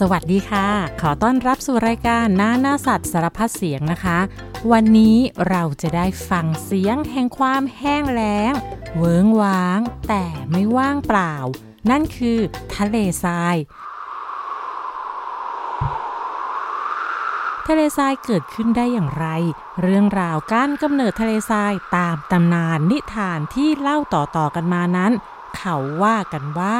สวัสดีค่ะ ขอต้อนรับสู่รายการหน้าหน้าสัตว์สารพัดเสียงนะคะ วันนี้เราจะได้ฟังเสียงแห่งความแห้งแล้ง เวิงว้าง แต่ไม่ว่างเปล่า นั่นคือทะเลทราย ทะเลทรายเกิดขึ้นได้อย่างไร เรื่องราวการกำเนิดทะเลทรายตามตำนานนิทานที่เล่าต่อๆกันมานั้น เขาว่ากันว่า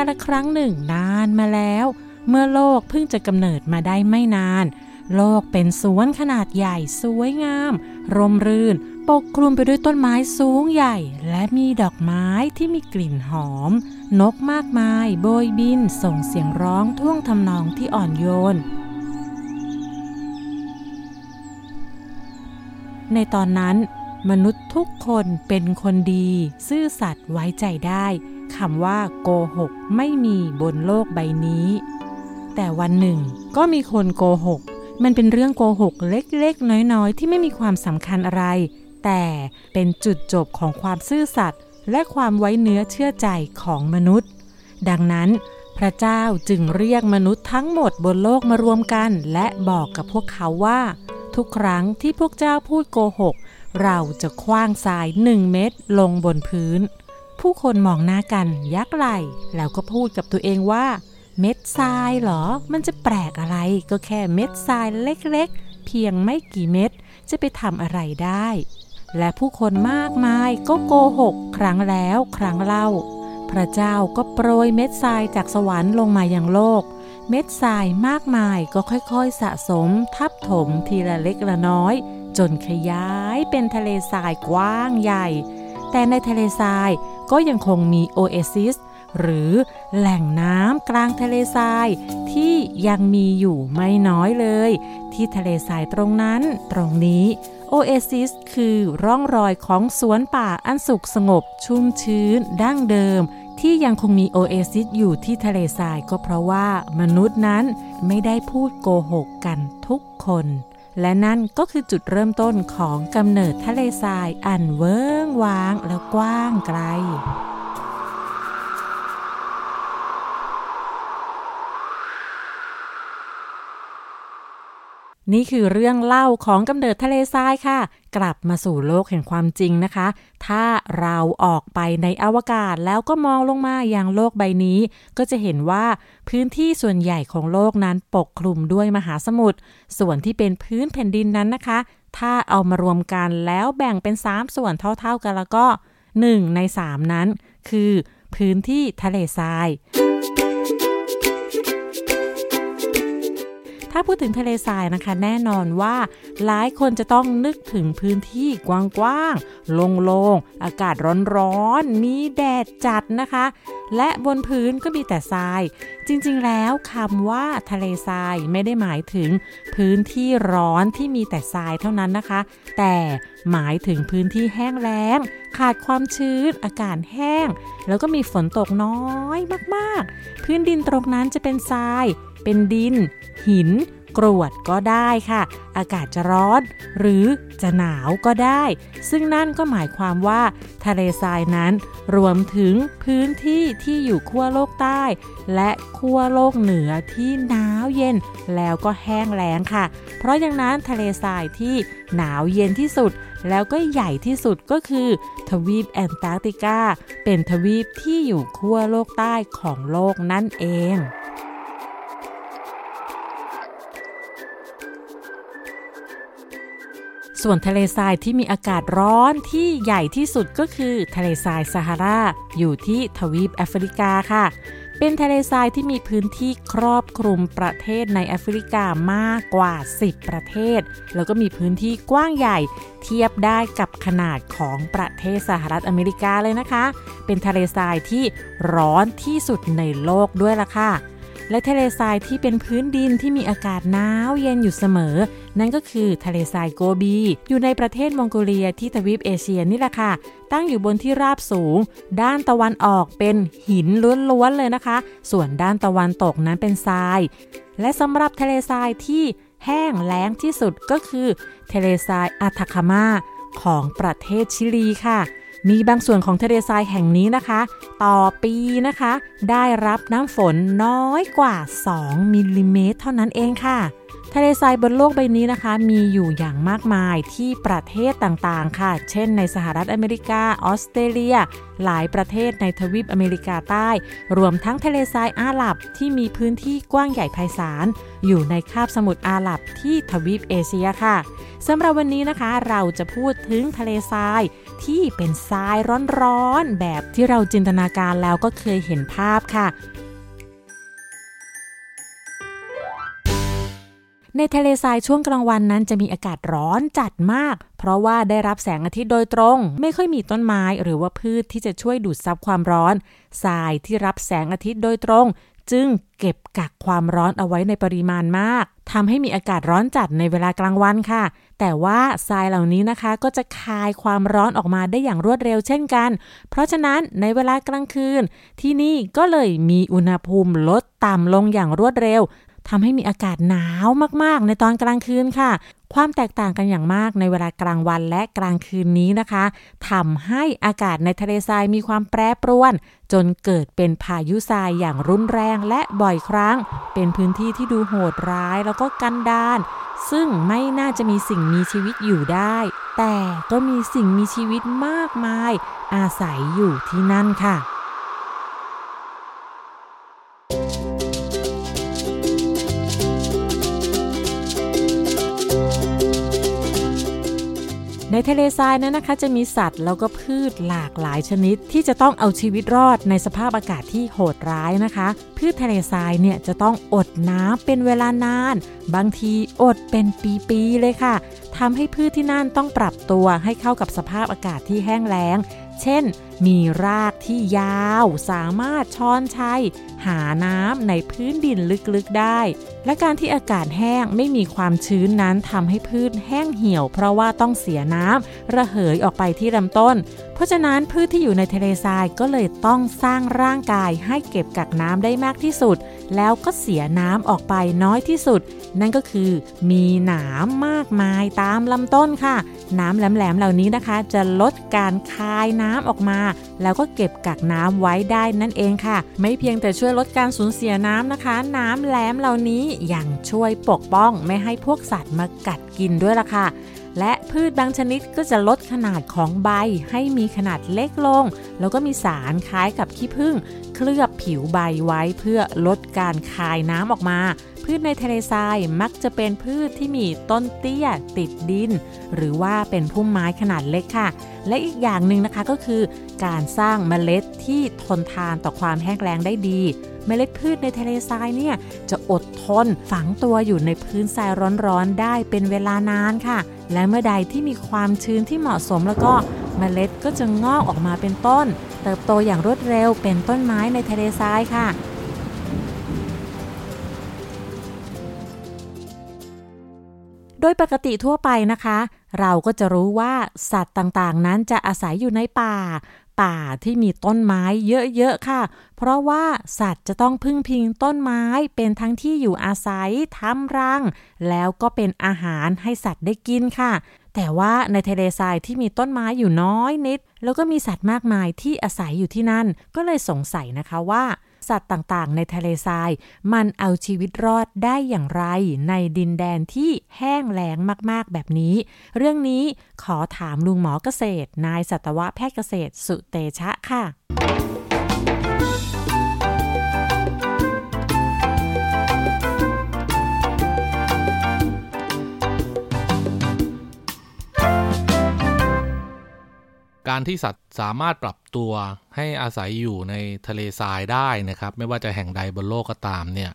การละครั้งหนึ่งนานมาแล้ว เมื่อโลกเพิ่งจะกำเนิดมาได้ไม่นาน โลกเป็นสวนขนาดใหญ่สวยงาม ร่มรื่น ปกคลุมไปด้วยต้นไม้สูงใหญ่ และมีดอกไม้ที่มีกลิ่นหอม นกมากมาย โบยบินส่งเสียงร้องท่วงทำนองที่อ่อนโยนในตอนนั้น มนุษย์ทุกคนเป็นคนดี ซื่อสัตย์ไว้ใจได้ คำว่าโกหกไม่มีบนโลกใบนี้ แต่วันหนึ่งก็มีคนโกหก มันเป็นเรื่องโกหกเล็กๆ น้อยๆ ที่ไม่มีความสำคัญอะไร แต่เป็นจุดจบของความซื่อสัตย์และความไว้เนื้อเชื่อใจของมนุษย์ ดังนั้นพระเจ้าจึงเรียกมนุษย์ทั้งหมดบนโลกมารวมกัน และบอกกับพวกเขาว่า ทุกครั้งที่พวกเจ้าพูดโกหก เราจะคว้างทรายหนึ่งเม็ดลงบนพื้น ผู้คนมองหน้ากันยักไหลแล้วก็พูดกับตัวเองว่า เม็ดทรายเหรอ มันจะแปลกอะไรก็แค่เม็ดทรายเล็กๆ เพียงไม่กี่เม็ดจะไปทำอะไรได้ และผู้คนมากมายก็โกหก ครั้งแล้วครั้งเล่า พระเจ้าก็โปรยเม็ดทรายจากสวรรค์ลงมายังโลก เม็ดทรายมากมายก็ค่อยๆสะสม ทับถมทีละเล็กละน้อย จนขยายเป็นทะเลทรายกว้างใหญ่ แต่ในทะเลทราย ก็ยังคงมีโอเอซิสหรือแหล่งน้ำกลางทะเลทราย ที่ยังมีอยู่ไม่น้อยเลย ที่ทะเลทรายตรงนั้น ตรงนี้โอเอซิสคือร่องรอยของสวนป่าอันสุขสงบ ชุ่มชื้น ดั้งเดิม ที่ยังคงมีโอเอซิสอยู่ที่ทะเลทรายก็เพราะว่ามนุษย์นั้นไม่ได้พูดโกหกกันทุกคน และนั่นก็คือจุดเริ่มต้นของกำเนิดทะเลทรายอันเวิ้งว้างและกว้างไกล นี่คือเรื่องเล่าของกำเนิดทะเลทรายค่ะ กลับมาสู่โลกแห่งความจริงนะคะ ถ้าเราออกไปในอวกาศแล้วก็มองลงมาอย่างโลกใบนี้ ก็จะเห็นว่าพื้นที่ส่วนใหญ่ของโลกนั้นปกคลุมด้วยมหาสมุทรส่วนที่เป็นพื้นแผ่นดินนั้นนะคะ ถ้าเอามารวมกันแล้วแบ่งเป็น 3 ส่วนเท่าๆกันแล้วก็ 1 ใน 3 นั้น คือพื้นที่ทะเลทรายาพูดถึงทะเลทรายนะคะ แน่นอนว่า หลายคนจะต้องนึกถึงพื้นที่กว้างๆโล่งๆ อากาศร้อนๆ มีแดดจัดนะคะ และบนพื้นก็มีแต่ทราย จริงๆแล้วคำว่าทะเลทรายไม่ได้หมายถึงพื้นที่ร้อนที่มีแต่ทรายเท่านั้นนะคะ แต่หมายถึงพื้นที่แห้งแล้ง ขาดความชื้น อากาศแห้ง แล้วก็มีฝนตกน้อยมากๆ พื้นดินตรงนั้นจะเป็นทราย เป็นดิน หิน กรวดก็ได้ค่ะ อากาศจะร้อน หรือจะหนาวก็ได้ ซึ่งนั่นก็หมายความว่า ทะเลทรายนั้นรวมถึงพื้นที่ที่อยู่ขั้วโลกใต้ และขั้วโลกเหนือที่หนาวเย็นแล้วก็แห้งแล้งค่ะ เพราะอย่างนั้นทะเลทรายที่หนาวเย็นที่สุดแล้วก็ใหญ่ที่สุดก็คือ ทวีปแอนตาร์กติกา เป็นทวีปที่อยู่ขั้วโลกใต้ของโลกนั่นเอง ส่วนทะเลทรายที่มีอากาศร้อนที่ใหญ่ที่สุดก็คือทะเลทรายซาฮารา อยู่ที่ทวีปแอฟริกาค่ะ เป็นทะเลทรายที่มีพื้นที่ครอบคลุมประเทศในแอฟริกามากกว่า 10 ประเทศ แล้วก็มีพื้นที่กว้างใหญ่ เทียบได้กับขนาดของประเทศสหรัฐอเมริกาเลยนะคะ เป็นทะเลทรายที่ร้อนที่สุดในโลกด้วยล่ะค่ะ และทะเลทรายที่เป็นพื้นดินที่มีอากาศหนาวเย็นอยู่เสมอ นั่นก็คือทะเลทรายโกบี อยู่ในประเทศมองโกเลียที่ทวีปเอเชียนี่แหละค่ะ ตั้งอยู่บนที่ราบสูง ด้านตะวันออกเป็นหินล้วนๆเลยนะคะ ส่วนด้านตะวันตกนั้นเป็นทราย และสำหรับทะเลทรายที่แห้งแล้งที่สุดก็คือทะเลทรายอาทาคามาของประเทศชิลีค่ะ มีบางส่วนของทะเลทรายแห่งนี้นะคะ ต่อปีนะคะ ได้รับน้ำฝนน้อยกว่า 2มิลลิเมตรเท่านั้นเองค่ะ ทะเลทรายบนโลกใบนี้นะคะ มีอยู่อย่างมากมายที่ประเทศต่างๆ ค่ะ เช่นในสหรัฐอเมริกา ออสเตรเลีย หลายประเทศในทวีปอเมริกาใต้ รวมทั้งทะเลทรายอาหรับที่มีพื้นที่กว้างใหญ่ไพศาล อยู่ในคาบสมุทรอาหรับที่ทวีปเอเชียค่ะสำหรับวันนี้นะคะเราจะพูดถึงทะเลทราย ที่เป็นทรายร้อนๆ แบบที่เราจินตนาการแล้วก็เคยเห็นภาพค่ะ ในทะเลทรายช่วงกลางวันนั้นจะมีอากาศร้อนจัดมาก เพราะว่าได้รับแสงอาทิตย์โดยตรง ไม่ค่อยมีต้นไม้หรือว่าพืชที่จะช่วยดูดซับความร้อนทรายที่รับแสงอาทิตย์โดยตรง จึงเก็บกักความร้อนเอาไว้ในปริมาณมากทำให้มีอากาศร้อนจัดในเวลากลางวันค่ะ แต่ว่าทรายเหล่านี้นะคะก็จะคายความร้อนออกมาได้อย่างรวดเร็วเช่นกัน เพราะฉะนั้นในเวลากลางคืน ที่นี่ก็เลยมีอุณหภูมิลดต่ำลงอย่างรวดเร็ว ทำให้มีอากาศหนาวมากๆ ในตอนกลางคืนค่ะ ความแตกต่างกันอย่างมากในเวลากลางวันและกลางคืนนี้นะคะทำให้อากาศในทะเลทรายมีความแปรปรวน จนเกิดเป็นพายุทรายอย่างรุนแรงและบ่อยครั้ง เป็นพื้นที่ที่ดูโหดร้ายแล้วก็กันดานซึ่งไม่น่าจะมีสิ่งมีชีวิตอยู่ได้ แต่ก็มีสิ่งมีชีวิตมากมาย อาศัยอยู่ที่นั่นค่ะ ในทะเลทรายนั้นนะคะ จะมีสัตว์แล้วก็พืชหลากหลายชนิด ที่จะต้องเอาชีวิตรอดในสภาพอากาศที่โหดร้ายนะคะ พืชทะเลทรายเนี่ยจะต้องอดน้ำเป็นเวลานาน บางทีอดเป็นปีๆเลยค่ะทำให้พืชที่นั่นต้องปรับตัวให้เข้ากับสภาพอากาศที่แห้งแล้ง เช่น มีรากที่ยาวสามารถช้อนชัย หาน้ำในพื้นดินลึกๆได้ และการที่อากาศแห้งไม่มีความชื้นนั้นทำให้พืชแห้งเหี่ยว เพราะว่าต้องเสียน้ำระเหยออกไปที่ลำต้น เพราะฉะนั้นพืชที่อยู่ในทะเลทรายก็เลยต้องสร้างร่างกายให้เก็บกักน้ำได้มากที่สุด แล้วก็เสียน้ำออกไปน้อยที่สุด นั่นก็คือ มีหนามมากมายตามลำต้นค่ะ น้ำแหลมๆเหล่านี้นะคะ จะลดการคายน้ำออกมาแล้วก็เก็บกักน้ำไว้ได้นั่นเองค่ะ ไม่เพียงแต่ช่วยลดการสูญเสียน้ำนะคะ น้ำแหลมเหล่านี้ยังช่วยปกป้องไม่ให้พวกสัตว์มากัดกินด้วยล่ะค่ะและพืชบางชนิดก็จะลดขนาดของใบให้มีขนาดเล็กลง แล้วก็มีสารคล้ายกับขี้ผึ้งเคลือบผิวใบไว้เพื่อลดการคายน้ำออกมา พืชในทะเลทรายมักจะเป็นพืชที่มีต้นเตี้ยติดดิน หรือว่าเป็นพุ่มไม้ขนาดเล็กค่ะ และอีกอย่างหนึ่งนะคะก็คือ การสร้างเมล็ดที่ทนทานต่อความแห้งแล้งได้ดี เมล็ดพืชในทะเลทรายเนี่ยจะอดทนฝังตัวอยู่ในพื้นทรายร้อนๆได้เป็นเวลานานค่ะ และเมื่อใดที่มีความชื้นที่เหมาะสมแล้วก็เมล็ดก็จะงอกออกมาเป็นต้น เติบโตอย่างรวดเร็วเป็นต้นไม้ในทะเลทรายค่ะ โดยปกติทั่วไปนะคะ เราก็จะรู้ว่าสัตว์ต่างๆ นั้นจะอาศัยอยู่ในป่า ป่าที่มีต้นไม้เยอะๆค่ะ เพราะว่าสัตว์จะต้องพึ่งพิงต้นไม้เป็นทั้งที่อยู่อาศัยทำรัง แล้วก็เป็นอาหารให้สัตว์ได้กินค่ะ แต่ว่าในทะเลทรายที่มีต้นไม้อยู่น้อยนิด แล้วก็มีสัตว์มากมายที่อาศัยอยู่ที่นั่น ก็เลยสงสัยนะคะว่า สัตว์ต่างๆ ในทะเลทราย มันเอาชีวิตรอดได้อย่างไร ในดินแดนที่แห้งแล้งมากๆแบบนี้ เรื่องนี้ขอถามลุงหมอเกษตร นายสัตวแพทย์เกษตรสุเตชะค่ะ การที่สัตว์สามารถปรับตัวให้อาศัยอยู่ในทะเลทรายได้นะครับ ไม่ว่าจะแห่งใดบนโลกก็ตามเนี่ย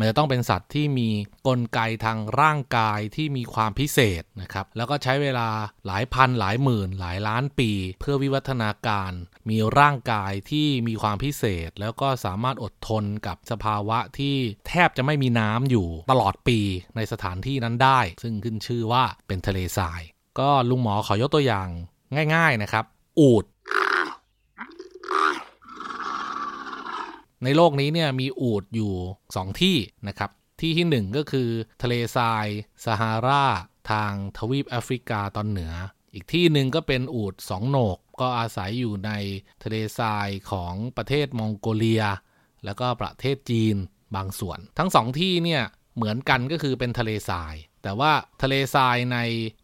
มันจะต้องเป็นสัตว์ที่มีกลไกทางร่างกายที่มีความพิเศษนะครับ แล้วก็ใช้เวลาหลายพันหลายหมื่น หลายล้านปี เพื่อวิวัฒนาการ มีร่างกายที่มีความพิเศษ แล้วก็สามารถอดทนกับสภาวะที่แทบจะไม่มีน้ำอยู่ตลอดปีในสถานที่นั้นได้ ซึ่งขึ้นชื่อว่าเป็นทะเลทราย ก็ลุงหมอขอยกตัวอย่าง ง่าย ๆนะครับ อูด ในโลกนี้เนี่ยมีอูดอยู่ 2 ที่นะครับ ที่ที่หนึ่งก็คือ ทะเลทรายซาฮารา ทางทวีปแอฟริกาตอนเหนือ อีกที่หนึ่งก็เป็นอูดสองโหนก ก็อาศัยอยู่ในทะเลทรายของประเทศมองโกเลีย แล้วก็ประเทศจีนบางส่วน ทั้งสองที่เนี่ยเหมือนกันก็คือเป็นทะเลทราย แต่ว่าทะเลทรายใน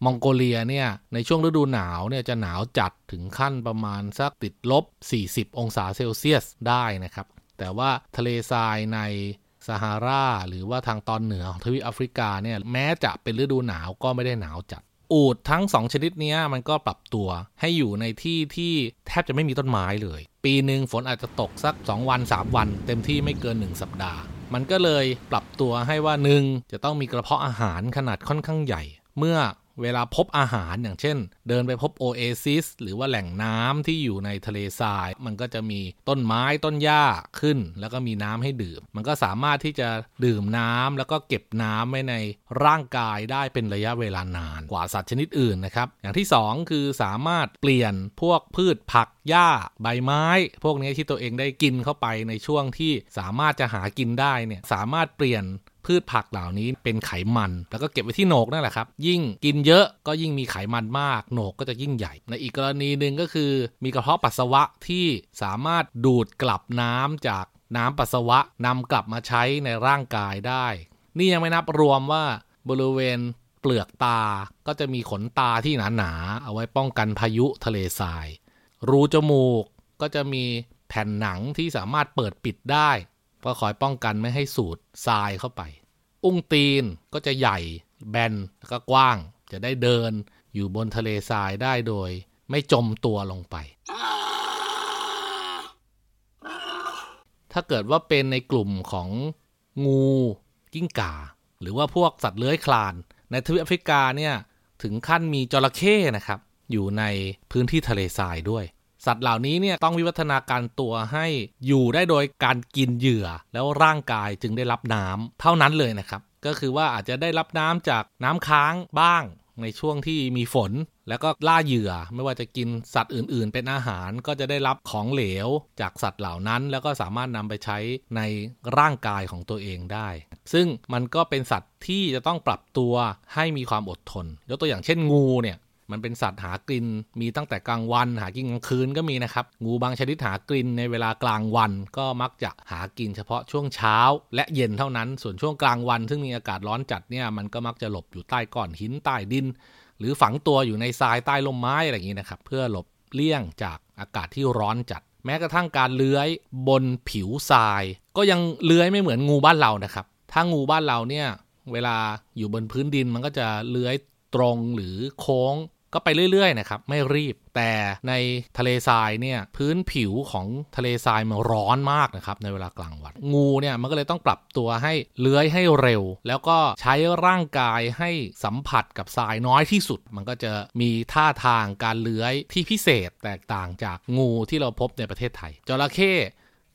มองโกเลียเนี่ยในช่วงฤดูหนาวเนี่ยจะหนาวจัดถึงขั้นประมาณสักติดลบ 40 องศาเซลเซียสได้นะครับ แต่ว่าทะเลทรายในซาฮาราหรือว่าทางตอนเหนือของทวีปแอฟริกาเนี่ยแม้จะเป็นฤดูหนาวก็ไม่ได้หนาวจัด อูดทั้งสองชนิดนี้มันก็ปรับตัวให้อยู่ในที่ที่แทบจะไม่มีต้นไม้เลย ปีหนึ่งฝนอาจจะตกสัก 2 วัน 3 วัน เต็มที่ไม่เกิน 1 สัปดาห์ มันก็เลยปรับตัวให้ว่าหนึ่งจะต้องมีกระเพาะอาหารขนาดค่อนข้างใหญ่ เมื่อ เวลาพบอาหารอย่างเช่น เดินไปพบโอเอซิสหรือว่าแหล่งน้ำที่อยู่ในทะเลทราย มันก็จะมีต้นไม้ต้นหญ้าขึ้น แล้วก็มีน้ำให้ดื่ม มันก็สามารถที่จะดื่มน้ำแล้วก็เก็บน้ำไว้ในร่างกายได้เป็นระยะเวลานานกว่าสัตว์ชนิดอื่นนะครับ อย่างที่ 2 คือสามารถเปลี่ยนพวกพืชผักหญ้าใบไม้ พวกนี้ที่ตัวเองได้กินเข้าไปในช่วงที่สามารถจะหากินได้เนี่ยสามารถเปลี่ยน พืชผักเหล่านี้เป็นไขมัน แล้วก็เก็บไว้ที่โหนกนั่นแหละครับ ยิ่งกินเยอะก็ยิ่งมีไขมันมาก โหนกก็จะยิ่งใหญ่ ในอีกกรณีหนึ่งก็คือ มีกระเพาะปัสสาวะที่สามารถดูดกลับน้ำจากน้ำปัสสาวะนำกลับมาใช้ในร่างกายได้ นี่ยังไม่นับรวมว่าบริเวณเปลือกตาก็จะมีขนตาที่หนาๆเอาไว้ป้องกันพายุทะเลทราย รูจมูกก็จะมีแผ่นหนังที่สามารถเปิดปิดได้ ก็คอยป้องกันไม่ให้สูดทรายเข้าไป อุ้งตีนก็จะใหญ่ แบนแล้วก็กว้าง จะได้เดินอยู่บนทะเลทรายได้โดย ไม่จมตัวลงไป ถ้าเกิดว่าเป็นในกลุ่มของงูกิ้งก่า หรือว่าพวกสัตว์เลื้อยคลาน ในทวีปแอฟริกาเนี่ยถึงขั้นมีจระเข้นะครับ อยู่ในพื้นที่ทะเลทรายด้วย สัตว์เหล่านี้เนี่ยต้องวิวัฒนาการตัวให้อยู่ได้โดยการกินเหยื่อ แล้วร่างกายจึงได้รับน้ำเท่านั้นเลยนะครับ ก็คือว่าอาจจะได้รับน้ำจากน้ำค้างบ้างในช่วงที่มีฝนแล้วก็ล่าเหยื่อไม่ว่าจะกินสัตว์อื่น ๆ เป็นอาหารก็จะได้รับของเหลวจากสัตว์เหล่านั้น แล้วก็สามารถนำไปใช้ในร่างกายของตัวเองได้ ซึ่งมันก็เป็นสัตว์ที่จะต้องปรับตัวให้มีความอดทนยกตัวอย่างเช่นงูเนี่ย มันเป็นสัตว์หากลิ่นมีตั้งแต่กลางวัน หากินกลางคืนก็มีนะครับ งูบางชนิดหากลิ่นในเวลากลางวัน ก็มักจะหากินเฉพาะช่วงเช้า และเย็นเท่านั้น ส่วนช่วงกลางวัน ซึ่งมีอากาศร้อนจัดเนี่ย มันก็มักจะหลบอยู่ใต้ก้อนหินใต้ดิน หรือฝังตัวอยู่ในทรายใต้ลมไม้อะไรอย่างนี้นะครับ เพื่อหลบเลี่ยงจากอากาศที่ร้อนจัด แม้กระทั่งการเลื้อยบนผิวทราย ก็ยังเลื้อยไม่เหมือนงูบ้านเรานะครับ ถ้างูบ้านเราเนี่ย เวลาอยู่บนพื้นดินมันก็จะเลื้อยตรงหรือโค้ง ก็ไปเรื่อยๆนะครับไม่รีบ แต่ในทะเลทรายเนี่ยพื้นผิวของทะเลทรายมันร้อนมากนะครับในเวลากลางวัน งูเนี่ยมันก็เลยต้องปรับตัวให้เลื้อยให้เร็ว แล้วก็ใช้ร่างกายให้สัมผัสกับทรายน้อยที่สุด มันก็จะมีท่าทางการเลื้อยที่พิเศษแตกต่างจากงูที่เราพบในประเทศไทยจระเข้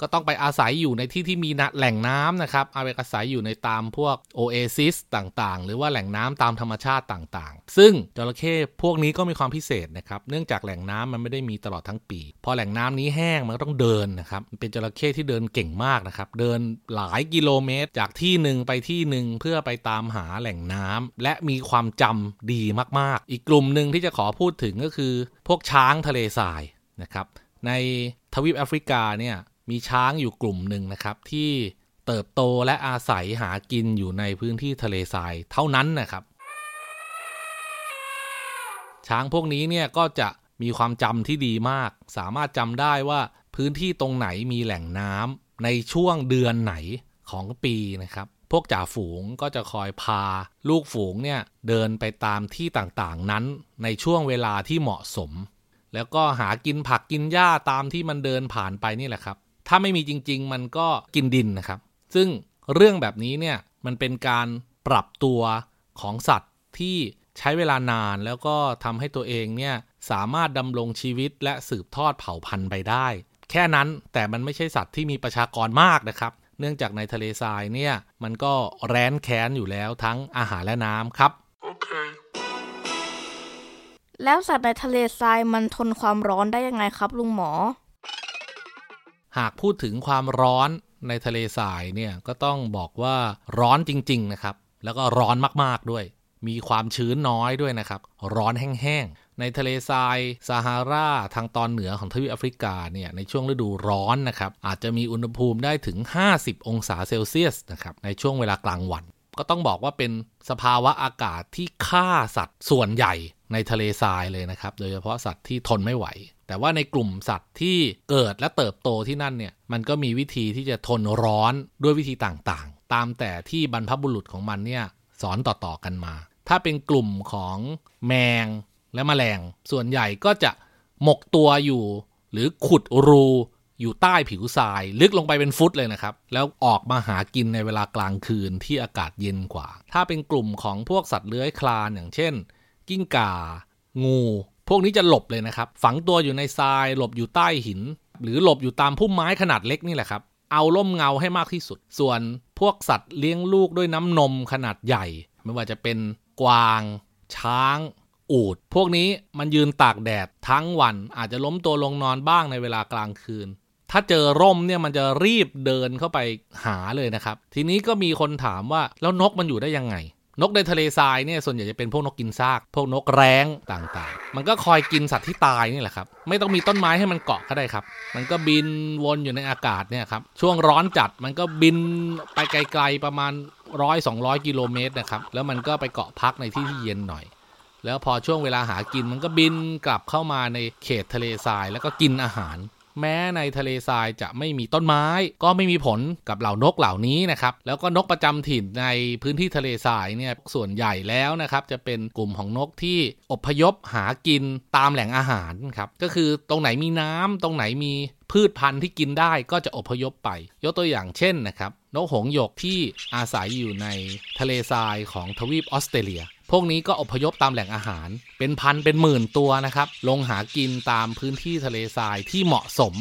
ก็ต้องไปอาศัยอยู่ในที่ที่มีแหล่งน้ำนะครับเอาไปอาศัยอยู่ในตามพวกโอเอซิสต่างๆ หรือว่าแหล่งน้ำตามธรรมชาติต่างๆ ซึ่งจระเข้พวกนี้ก็มีความพิเศษนะครับเนื่องจากแหล่งน้ำมันไม่ได้มีตลอดทั้งปี พอแหล่งน้ำนี้แห้งมันก็ต้องเดินนะครับเป็นจระเข้ที่เดินเก่งมากนะครับเดินหลายกิโลเมตร จากที่หนึ่งไปที่หนึ่งเพื่อไปตามหาแหล่งน้ำและมีความจำดีมากๆ อีกกลุ่มหนึ่งที่จะขอพูดถึงก็คือ พวกช้างทะเลทรายนะครับในทวีปแอฟริกาเนี่ย มีช้างอยู่กลุ่มหนึ่งนะครับ ที่เติบโตและอาศัยหากินอยู่ในพื้นที่ทะเลทรายเท่านั้นนะครับ ช้างพวกนี้เนี่ยก็จะมีความจำที่ดีมาก สามารถจำได้ว่าพื้นที่ตรงไหนมีแหล่งน้ำในช่วงเดือนไหนของปีนะครับ พวกจ่าฝูงก็จะคอยพา ลูกฝูงเนี่ยเดินไปตามที่ต่างๆนั้น ในช่วงเวลาที่เหมาะสม แล้วก็หากินผักกินหญ้าตามที่มันเดินผ่านไปนี่แหละครับ ถ้าไม่มีจริง ๆ มันก็กินดินนะครับ ซึ่งเรื่องแบบนี้เนี่ยมันเป็นการปรับตัวของสัตว์ที่ใช้เวลานานแล้วก็ทำให้ตัวเองเนี่ยสามารถดำรงชีวิตและสืบทอดเผ่าพันธุ์ไปได้ แค่นั้นแต่มันไม่ใช่สัตว์ที่มีประชากรมากนะครับ เนื่องจากในทะเลทรายเนี่ยมันก็แร้นแค้นอยู่แล้วทั้งอาหารและน้ำครับแล้วสัตว์ในทะเลทรายมันทนความร้อนได้ยังไงครับลุงหมอ หากพูดถึงความร้อนในทะเลทรายเนี่ยก็ต้องบอกว่าร้อนจริง ๆ นะครับ แล้วก็ร้อนมากๆด้วย มีความชื้นน้อยด้วยนะครับ ร้อนแห้งๆ ในทะเลทรายซาฮาราทางตอนเหนือของทวีปแอฟริกาเนี่ยในช่วงฤดูร้อนนะครับ อาจจะมีอุณหภูมิได้ถึง 50 องศาเซลเซียสนะครับในช่วงเวลากลางวัน ก็ต้องบอกว่าเป็นสภาวะอากาศที่ฆ่าสัตว์ส่วนใหญ่ในทะเลทรายเลยนะครับ โดยเฉพาะสัตว์ที่ทนไม่ไหว แต่ว่าในกลุ่มสัตว์ที่เกิดและเติบโตที่นั่นเนี่ยมันก็มีวิธีที่จะทนร้อนด้วยวิธีต่างๆ ตามแต่ที่บรรพบุรุษของมันเนี่ยสอนต่อๆกันมา ถ้าเป็นกลุ่มของแมงและแมลง ส่วนใหญ่ก็จะหมกตัวอยู่ หรือขุดรูอยู่ใต้ผิวทราย ลึกลงไปเป็นฟุตเลยนะครับ แล้วออกมาหากินในเวลากลางคืนที่อากาศเย็นกว่า ถ้าเป็นกลุ่มของพวกสัตว์เลื้อยคลานอย่างเช่น กิ้งก่า งู พวกนี้จะหลบเลยนะครับ ฝังตัวอยู่ในทราย หลบอยู่ใต้หิน หรือหลบอยู่ตามพุ่มไม้ขนาดเล็กนี่แหละครับ เอาล่มเงาให้มากที่สุด ส่วนพวกสัตว์เลี้ยงลูกด้วยน้ำนมขนาดใหญ่ ไม่ว่าจะเป็นกวาง ช้าง อูด พวกนี้มันยืนตากแดดทั้งวัน อาจจะล้มตัวลงนอนบ้างในเวลากลางคืน ถ้าเจอร่มเนี่ยมันจะรีบเดินเข้าไปหาเลยนะครับ ทีนี้ก็มีคนถามว่าแล้วนกมันอยู่ได้ยังไง นกในทะเลทรายเนี่ยส่วนใหญ่จะเป็นพวกนกกินซาก พวกนกแร้งต่างๆ มันก็คอยกินสัตว์ที่ตายนี่แหละครับ ไม่ต้องมีต้นไม้ให้มันเกาะก็ได้ครับ มันก็บินวนอยู่ในอากาศเนี่ยครับ ช่วงร้อนจัดมันก็บินไปไกลๆประมาณร้อยสองร้อยกิโลเมตรนะครับ แล้วมันก็ไปเกาะพักในที่ที่เย็นหน่อย แล้วพอช่วงเวลาหากินมันก็บินกลับเข้ามาในเขตทะเลทราย แล้วก็กินอาหาร แม้ในทะเลทรายจะไม่มีต้นไม้ ก็ไม่มีผลกับเหล่านกเหล่านี้นะครับแล้วก็นกประจำถิ่นในพื้นที่ทะเลทรายเนี่ยส่วนใหญ่แล้วนะครับจะเป็นกลุ่มของนกที่อพยพหากินตามแหล่งอาหารครับก็คือตรงไหนมีน้ำตรงไหนมีพืชพันธุ์ที่กินได้ก็จะอพยพไป ยกตัวอย่างเช่นนะครับนกหงหยกที่อาศัยอยู่ในทะเลทรายของทวีปออสเตรเลีย พวกนี้ก็อพยพตามแหล่งอาหาร เป็นพันเป็นหมื่นตัวนะครับ ลงหากินตามพื้นที่ทะเลทรายที่เหมาะสม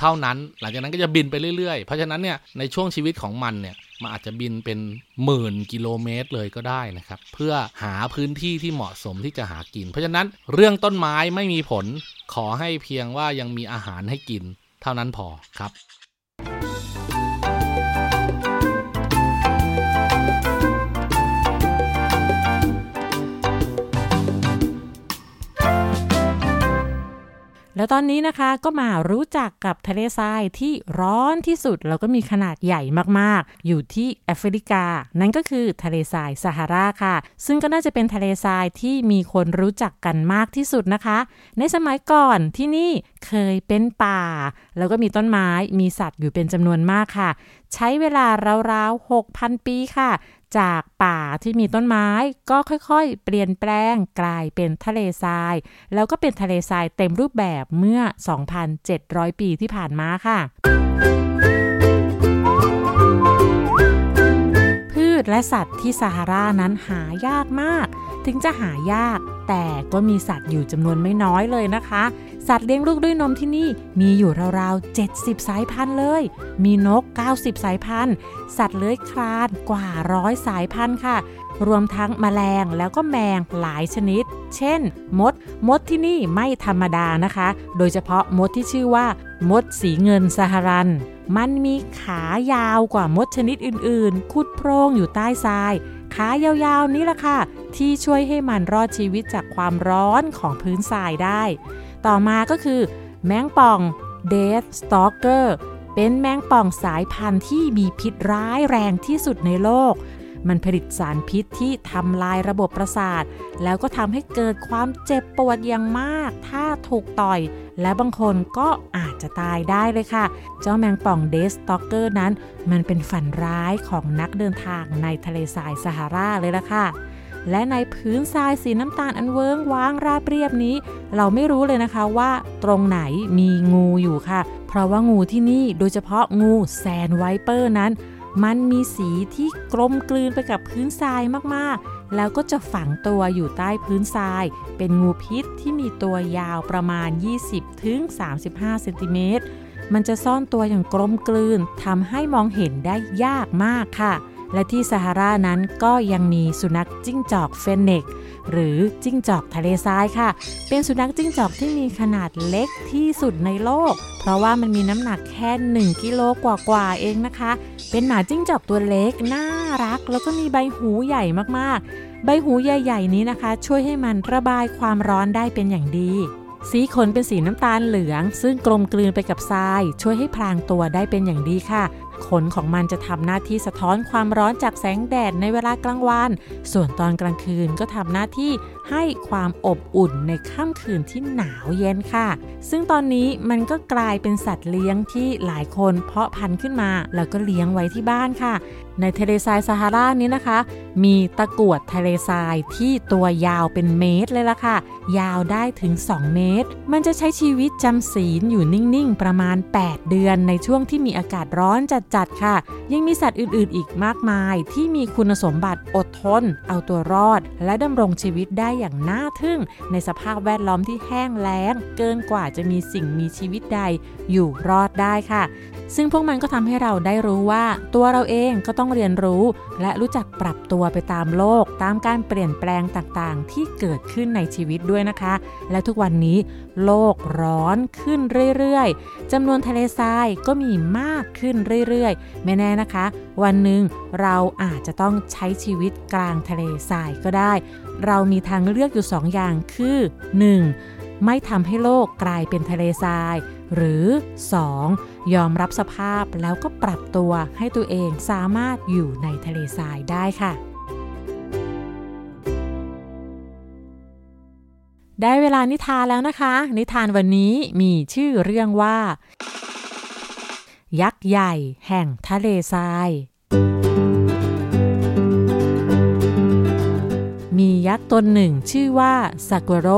เท่านั้น หลังจากนั้นก็จะบินไปเรื่อยๆ เพราะฉะนั้นเนี่ยในช่วงชีวิตของมันเนี่ยมันอาจจะบินเป็นหมื่นกิโลเมตรเลยก็ได้นะครับ เพื่อหาพื้นที่ที่เหมาะสมที่จะหากิน เพราะฉะนั้นเรื่องต้นไม้ไม่มีผลขอให้เพียงว่ายังมีอาหารให้กิน เท่านั้นพอครับ แล้วตอนนี้นะคะก็มารู้จักกับทะเลทรายที่ร้อนที่สุด แล้วก็มีขนาดใหญ่มากๆ อยู่ที่แอฟริกา นั่นก็คือทะเลทรายซาฮาราค่ะ ซึ่งก็น่าจะเป็นทะเลทรายที่มีคนรู้จักกันมากที่สุดนะคะ ในสมัยก่อนที่นี่เคยเป็นป่า แล้วก็มีต้นไม้มีสัตว์อยู่เป็นจำนวนมากค่ะ ใช้เวลาราวๆ6,000 ปีค่ะ จากป่าที่มีต้นไม้ก็ค่อยๆ เปลี่ยนแปลงกลายเป็นทะเลทราย แล้วก็เป็นทะเลทรายเต็มรูปแบบเมื่อ 2,700 ปีที่ผ่านมาค่ะพืชและสัตว์ที่ซาฮารานั้นหายากมาก ถึงจะหายาก แต่ก็มีสัตว์อยู่จำนวนไม่น้อยเลยนะคะ สัตว์เลี้ยงลูกด้วยนมที่นี่มีอยู่ราวๆ 70 สายพันธุ์เลย มีนก 90 สายพันธุ์ สัตว์เลื้อยคลานกว่าร้อยสายพันธุ์ค่ะ รวมทั้งแมลงแล้วก็แมงหลายชนิด เช่น มด มดที่นี่ไม่ธรรมดานะคะ โดยเฉพาะมดที่ชื่อว่า มดสีเงินซาฮารัน มันมีขายาวกว่ามดชนิดอื่นๆ คุดโพรงอยู่ใต้ทราย ขายาวๆนี้แหละค่ะ ที่ช่วยให้มันรอดชีวิตจากความร้อนของพื้นทรายได้ ต่อมาก็คือ แมงป่องเดธสตอกเกอร์เป็นแมงป่องสายพันธุ์ที่มีพิษร้ายแรงที่สุดในโลก มันผลิตสารพิษที่ทำลายระบบประสาท แล้วก็ทำให้เกิดความเจ็บปวดอย่างมาก ถ้าถูกต่อย และบางคนก็อาจจะตายได้เลยค่ะ เจ้าแมงป่อง deathstalker นั้น มันเป็นฝันร้ายของนักเดินทางในทะเลทรายซาฮาราเลยล่ะค่ะและในพื้นทรายสีน้ำตาลอันเวิ้งว้างราบเรียบนี้ เราไม่รู้เลยนะคะว่าตรงไหนมีงูอยู่ค่ะ เพราะว่างูที่นี่โดยเฉพาะงู sand viper นั้น มันมีสีที่กลมกลืนไปกับพื้นทรายมากๆ แล้วก็จะฝังตัวอยู่ใต้พื้นทราย เป็นงูพิษที่มีตัวยาวประมาณ 20-35ถึงเซนติเมตร มันจะซ่อนตัวอย่างกลมกลืนทำให้มองเห็นได้ยากมากค่ะ และที่ซาฮารานั้นก็ยังมีสุนัขจิ้งจอกเฟนเนกหรือจิ้งจอกทะเลทรายค่ะ เป็นสุนัขจิ้งจอกที่มีขนาดเล็กที่สุดในโลก เพราะว่ามันมีน้ำหนักแค่ 1 กิโลกว่าๆเองนะคะ เป็นหมาจิ้งจอกตัวเล็ก น่ารัก แล้วก็มีใบหูใหญ่มากๆ ใบหูใหญ่ๆนี้นะคะ ช่วยให้มันระบายความร้อนได้เป็นอย่างดีสีขนเป็นสีน้ำตาลเหลือง ซึ่งกลมกลืนไปกับทราย ช่วยให้พรางตัวได้เป็นอย่างดีค่ะ ขนของมันจะทำหน้าที่สะท้อนความร้อนจากแสงแดดในเวลากลางวัน ส่วนตอนกลางคืนก็ทำหน้าที่ให้ความอบอุ่นในค่ำคืนที่หนาวเย็นค่ะ ซึ่งตอนนี้มันก็กลายเป็นสัตว์เลี้ยงที่หลายคนเพาะพันธุ์ขึ้นมา แล้วก็เลี้ยงไว้ที่บ้านค่ะ ในทะเลทรายซาฮารานี้นะคะ มีตะกวดทะเลทรายที่ตัวยาวเป็นเมตรเลยล่ะค่ะ ยาวได้ถึง 2 เมตร มันจะใช้ชีวิตจำศีลอยู่นิ่ง ๆ ประมาณ 8 เดือนในช่วงที่มีอากาศร้อนจัด ๆ ค่ะ ยังมีสัตว์อื่น ๆ อีกมากมายที่มีคุณสมบัติอดทน เอาตัวรอด และดำรงชีวิตได้อย่างน่าทึ่ง ในสภาพแวดล้อมที่แห้งแล้ง เกินกว่าจะมีสิ่งมีชีวิตใดอยู่รอดได้ค่ะ ซึ่งพวกมันก็ทำให้เราได้รู้ว่าตัวเราเองก็ต้องเรียนรู้ และรู้จักปรับตัวไปตามโลก ตามการเปลี่ยนแปลงต่างๆ ที่เกิดขึ้นในชีวิตด้วยนะคะ และทุกวันนี้ โลกร้อนขึ้นเรื่อยๆจำนวนทะเลทรายก็มีมากขึ้นเรื่อยๆ ไม่แน่นะคะ วันหนึ่งเราอาจจะต้องใช้ชีวิตกลางทะเลทรายก็ได้ เรามีทางเลือกอยู่2ออย่างคือ 1. ไม่ทำให้โลกกลายเป็นทะเลทราย หรือ 2. ยอมรับสภาพแล้วก็ปรับตัวให้ตัวเองสามารถอยู่ในทะเลทรายได้ค่ะ ได้เวลานิทานแล้วนะคะ นิทานวันนี้มีชื่อเรื่องว่า ยักษ์ใหญ่แห่งทะเลทรายมียักษ์ตนหนึ่งชื่อว่าซากุโร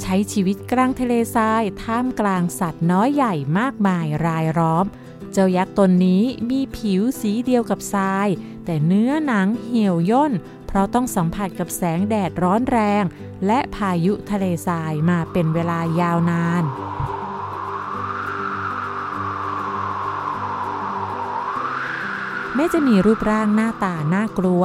ใช้ชีวิตกลางทะเลทรายท่ามกลางสัตว์น้อยใหญ่มากมายรายล้อม เจ้ายักษ์ตนนี้มีผิวสีเดียวกับทราย แต่เนื้อหนังเหี่ยวย่น เพราะต้องสัมผัสกับแสงแดดร้อนแรง และพายุทะเลทรายมาเป็นเวลายาวนานแม้จะมีรูปร่างหน้าตาน่ากลัว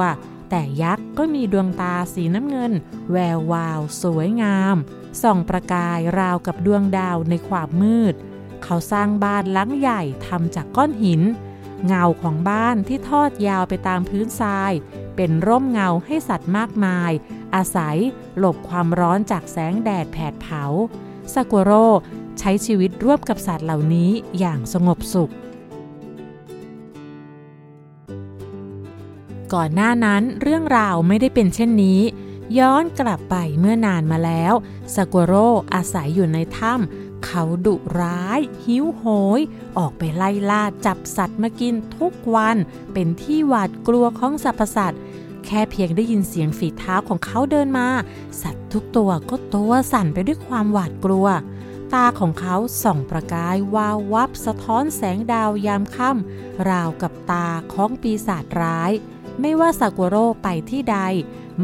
แต่ยักษ์ก็มีดวงตาสีน้ำเงิน แวววาว สวยงาม ส่องประกายราวกับดวงดาวในความมืด เขาสร้างบ้านหลังใหญ่ทำจากก้อนหิน เงาของบ้านที่ทอดยาวไปตามพื้นทราย เป็นร่มเงาให้สัตว์มากมาย อาศัยหลบความร้อนจากแสงแดดแผดเผาซากุโรใช้ชีวิตร่วมกับสัตว์เหล่านี้อย่างสงบสุข ก่อนหน้านั้นเรื่องราวไม่ได้เป็นเช่นนี้ ย้อนกลับไปเมื่อนานมาแล้วซากุโรอาศัยอยู่ในถ้ำเขาดุร้าย หิวโหย ออกไปไล่ล่าจับสัตว์มากินทุกวัน เป็นที่หวาดกลัวของสรรพสัตว์แค่เพียงได้ยินเสียงฝีเท้าของเขาเดินมา สัตว์ทุกตัวก็ตัวสั่นไปด้วยความหวาดกลัว ตาของเขาส่องประกายวาววับสะท้อนแสงดาวยามค่ำราวกับตาของปีศาจร้าย ไม่ว่าซากุโร่ไปที่ใด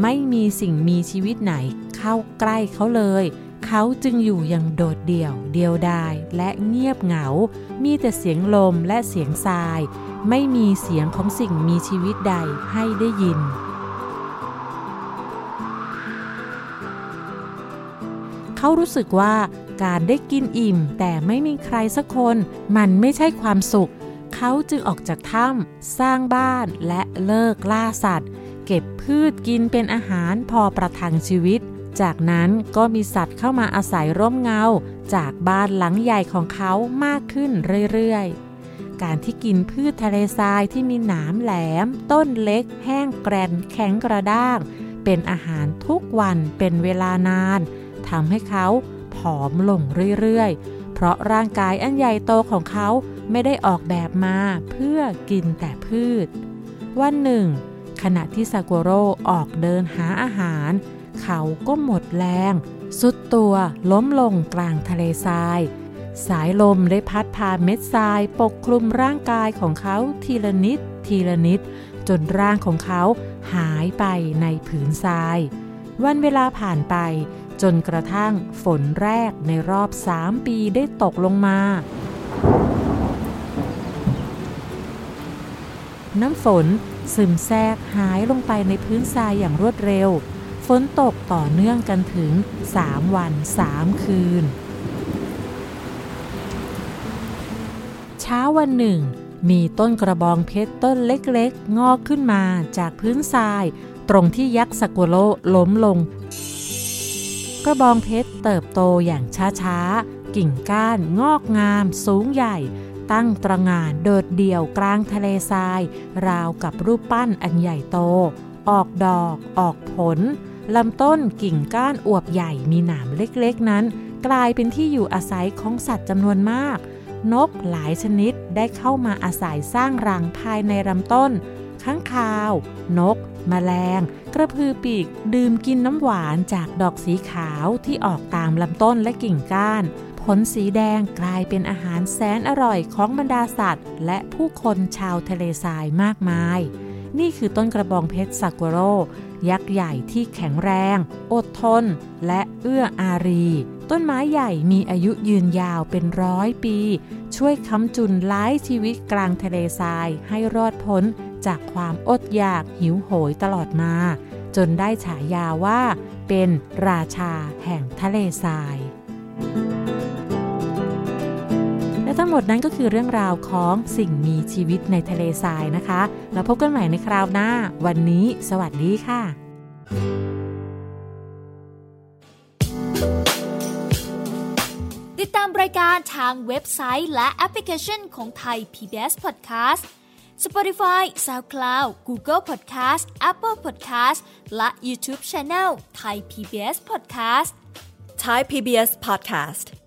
ไม่มีสิ่งมีชีวิตไหนเข้าใกล้เขาเลย เขาจึงอยู่อย่างโดดเดี่ยว เดียวดายและเงียบเหงา มีแต่เสียงลมและเสียงทราย ไม่มีเสียงของสิ่งมีชีวิตใดให้ได้ยิน เขารู้สึกว่าการได้กินอิ่มแต่ไม่มีใครสักคน มันไม่ใช่ความสุข เขาจึงออกจากถ้ำสร้างบ้านและเลิกล่าสัตว์ พืชกินเป็นอาหารพอประทังชีวิต จากนั้นก็มีสัตว์เข้ามาอาศัยร่มเงา จากบ้านหลังใหญ่ของเขามากขึ้นเรื่อยๆ การที่กินพืชทะเลทรายที่มีหนามแหลม ต้นเล็ก แห้งแกรนแข็งกระด้าง เป็นอาหารทุกวันเป็นเวลานานทำให้เขาผอมลงเรื่อยๆ เพราะร่างกายอันใหญ่โตของเขาไม่ได้ออกแบบมาเพื่อกินแต่พืช วันหนึ่ง ขณะที่ซากุโร่ออกเดินหาอาหาร เขาก็หมดแรง สุดตัวล้มลงกลางทะเลทราย สายลมได้พัดพาเม็ดทรายปกคลุมร่างกายของเขาทีละนิด ทีละนิด จนร่างของเขาหายไปในผืนทราย วันเวลาผ่านไป จนกระทั่งฝนแรกในรอบสามปีได้ตกลงมา น้ำฝน ซึมแทรกหายลงไปในพื้นทรายอย่างรวดเร็ว ฝนตกต่อเนื่องกันถึง 3 วัน 3 คืน เช้าวันหนึ่ง มีต้นกระบองเพชรต้นเล็กๆ งอกขึ้นมาจากพื้นทราย ตรงที่ยักษ์สกุโลล้มลง กระบองเพชรเติบโตอย่างช้าๆ กิ่งก้านงอกงามสูงใหญ่ ตั้งตระหง่านโดดเดี่ยวกลางทะเลทราย ราวกับรูปปั้นอันใหญ่โต ออกดอก ออกผลลำต้นกิ่งก้านอวบใหญ่มีหนามเล็กๆนั้น กลายเป็นที่อยู่อาศัยของสัตว์จำนวนมาก นกหลายชนิดได้เข้ามาอาศัยสร้างรังภายในลำต้น ข้างคาว นกแมลง กระพือปีกดื่มกินน้ำหวานจากดอกสีขาวที่ออกตามลำต้นและกิ่งก้าน ผลสีแดงกลายเป็นอาหารแสนอร่อยของบรรดาสัตว์ และผู้คนชาวทะเลทรายมากมาย นี่คือต้นกระบองเพชรซากุโรยักษ์ใหญ่ที่แข็งแรง อดทน และเอื้ออารี ต้นไม้ใหญ่มีอายุยืนยาวเป็นร้อยปี ช่วยค้ำจุนไล้ชีวิตกลางทะเลทรายให้รอดพ้นจากความอดอยากหิวโหยตลอดมา จนได้ฉายาว่า เป็นราชาแห่งทะเลทราย ทั้งหมดนั้นก็คือเรื่องราวของสิ่งมีชีวิตในทะเลทรายนะคะ แล้วพบกันใหม่ในคราวหน้า วันนี้ สวัสดีค่ะ ติดตามรายการทางเว็บไซต์และแอปพลิเคชันของไทย PBS Podcast Spotify SoundCloud Google Podcast Apple Podcast และ YouTube Channel Thai PBS Podcast Thai PBS Podcast.